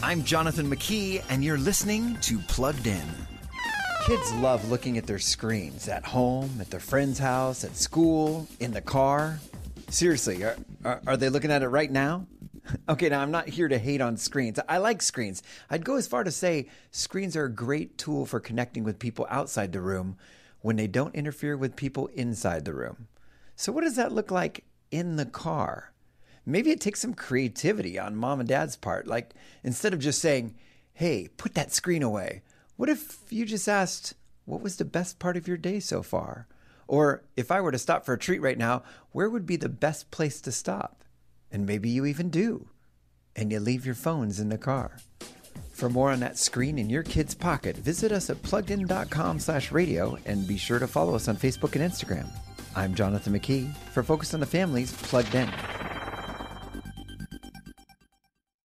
I'm Jonathan McKee, and you're listening to Plugged In. Kids love looking at their screens at home, at their friend's house, at school, in the car. Seriously, are, are, are they looking at it right now? Okay, now I'm not here to hate on screens. I like screens. I'd go as far to say screens are a great tool for connecting with people outside the room when they don't interfere with people inside the room. So, what does that look like in the car? Maybe it takes some creativity on mom and dad's part. Like, instead of just saying, hey, put that screen away, what if you just asked, what was the best part of your day so far? Or if I were to stop for a treat right now, where would be the best place to stop? And maybe you even do. And you leave your phones in the car. For more on that screen in your kid's pocket, visit us at pluggedin.com slash radio and be sure to follow us on Facebook and Instagram. I'm Jonathan McKee for Focus on the Family's Plugged In.